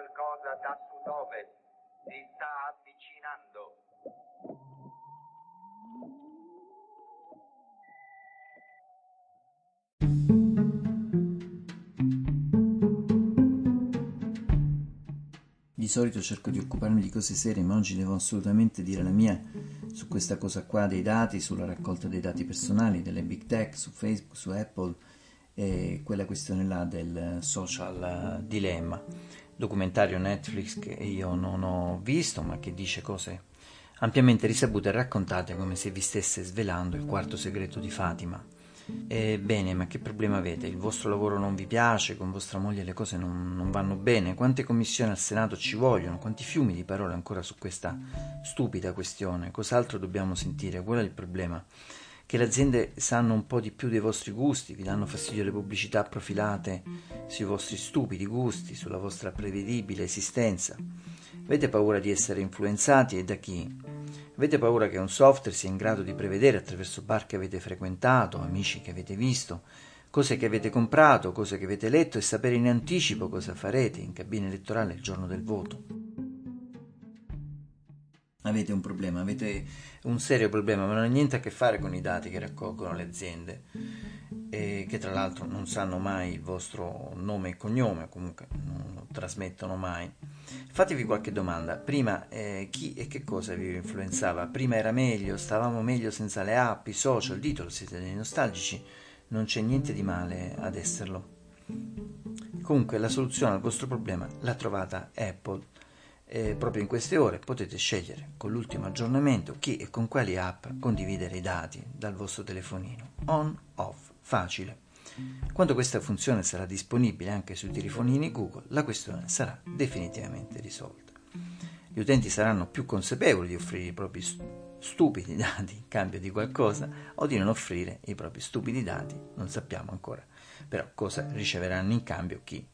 qualcosa da sud-ovest. Si sta avvicinando. Di solito cerco di occuparmi di cose serie, ma oggi devo assolutamente dire la mia su questa cosa qua dei dati, sulla raccolta dei dati personali, delle big tech, su Facebook, su Apple e quella questione là del social dilemma. Documentario Netflix che io non ho visto, ma che dice cose ampiamente risabute e raccontate come se vi stesse svelando il quarto segreto di Fatima. Ebbene, ma che problema avete? Il vostro lavoro non vi piace, con vostra moglie le cose non, non, vanno bene? Quante commissioni al Senato ci vogliono? Quanti fiumi di parole ancora su questa stupida questione? Cos'altro dobbiamo sentire? Qual è il problema? Che le aziende sanno un po' di più dei vostri gusti, vi danno fastidio le pubblicità profilate sui vostri stupidi gusti, sulla vostra prevedibile esistenza. Avete paura di essere influenzati e da chi? Avete paura che un software sia in grado di prevedere attraverso bar che avete frequentato, amici che avete visto, cose che avete comprato, cose che avete letto e sapere in anticipo cosa farete in cabina elettorale il giorno del voto? Avete un problema, avete un serio problema, ma non ha niente a che fare con i dati che raccolgono le aziende, e che tra l'altro non sanno mai il vostro nome e cognome, comunque non lo trasmettono mai. Fatevi qualche domanda. Prima eh, chi e che cosa vi influenzava? Prima era meglio, stavamo meglio senza le app, i social, ditelo, siete dei nostalgici, non c'è niente di male ad esserlo. Comunque la soluzione al vostro problema l'ha trovata Apple eh, proprio in queste ore potete scegliere con l'ultimo aggiornamento chi e con quali app condividere i dati dal vostro telefonino. On, off, facile. Quando questa funzione sarà disponibile anche sui telefonini Google, la questione sarà definitivamente risolta. Gli utenti saranno più consapevoli di offrire i propri stupidi dati in cambio di qualcosa o di non offrire i propri stupidi dati, non sappiamo ancora, però cosa riceveranno in cambio chi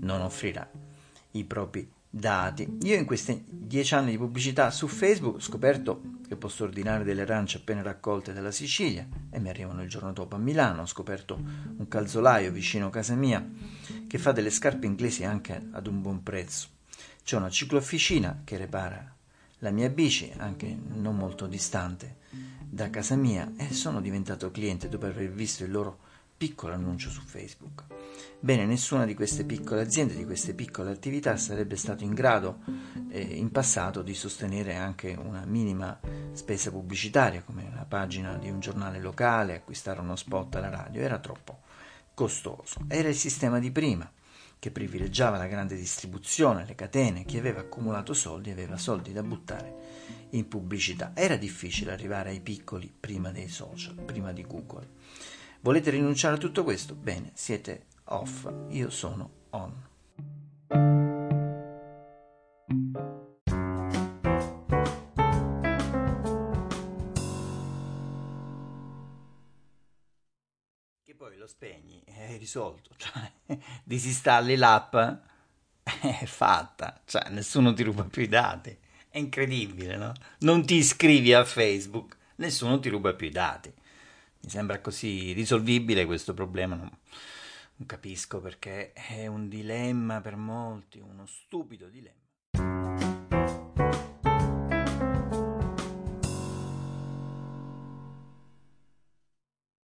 non offrirà i propri dati. Io in questi dieci anni di pubblicità su Facebook ho scoperto che posso ordinare delle arance appena raccolte dalla Sicilia e mi arrivano il giorno dopo a Milano. Ho scoperto un calzolaio vicino a casa mia che fa delle scarpe inglesi anche ad un buon prezzo. C'è una ciclofficina che repara la mia bici, anche non molto distante da casa mia, e sono diventato cliente dopo aver visto il loro piccolo annuncio su Facebook. Bene, nessuna di queste piccole aziende, di queste piccole attività sarebbe stato in grado eh, in passato di sostenere anche una minima spesa pubblicitaria, come una pagina di un giornale locale, acquistare uno spot alla radio, era troppo costoso. Era il sistema di prima, che privilegiava la grande distribuzione, le catene, chi aveva accumulato soldi aveva soldi da buttare in pubblicità. Era difficile arrivare ai piccoli prima dei social, prima di Google. Volete rinunciare a tutto questo? Bene, siete off, io sono on. Che poi lo spegni, è risolto, cioè disinstalli l'app, è fatta, cioè nessuno ti ruba più i dati. È incredibile, no? Non ti iscrivi a Facebook, nessuno ti ruba più i dati. Mi sembra così risolvibile questo problema, non, non capisco perché è un dilemma per molti, uno stupido dilemma.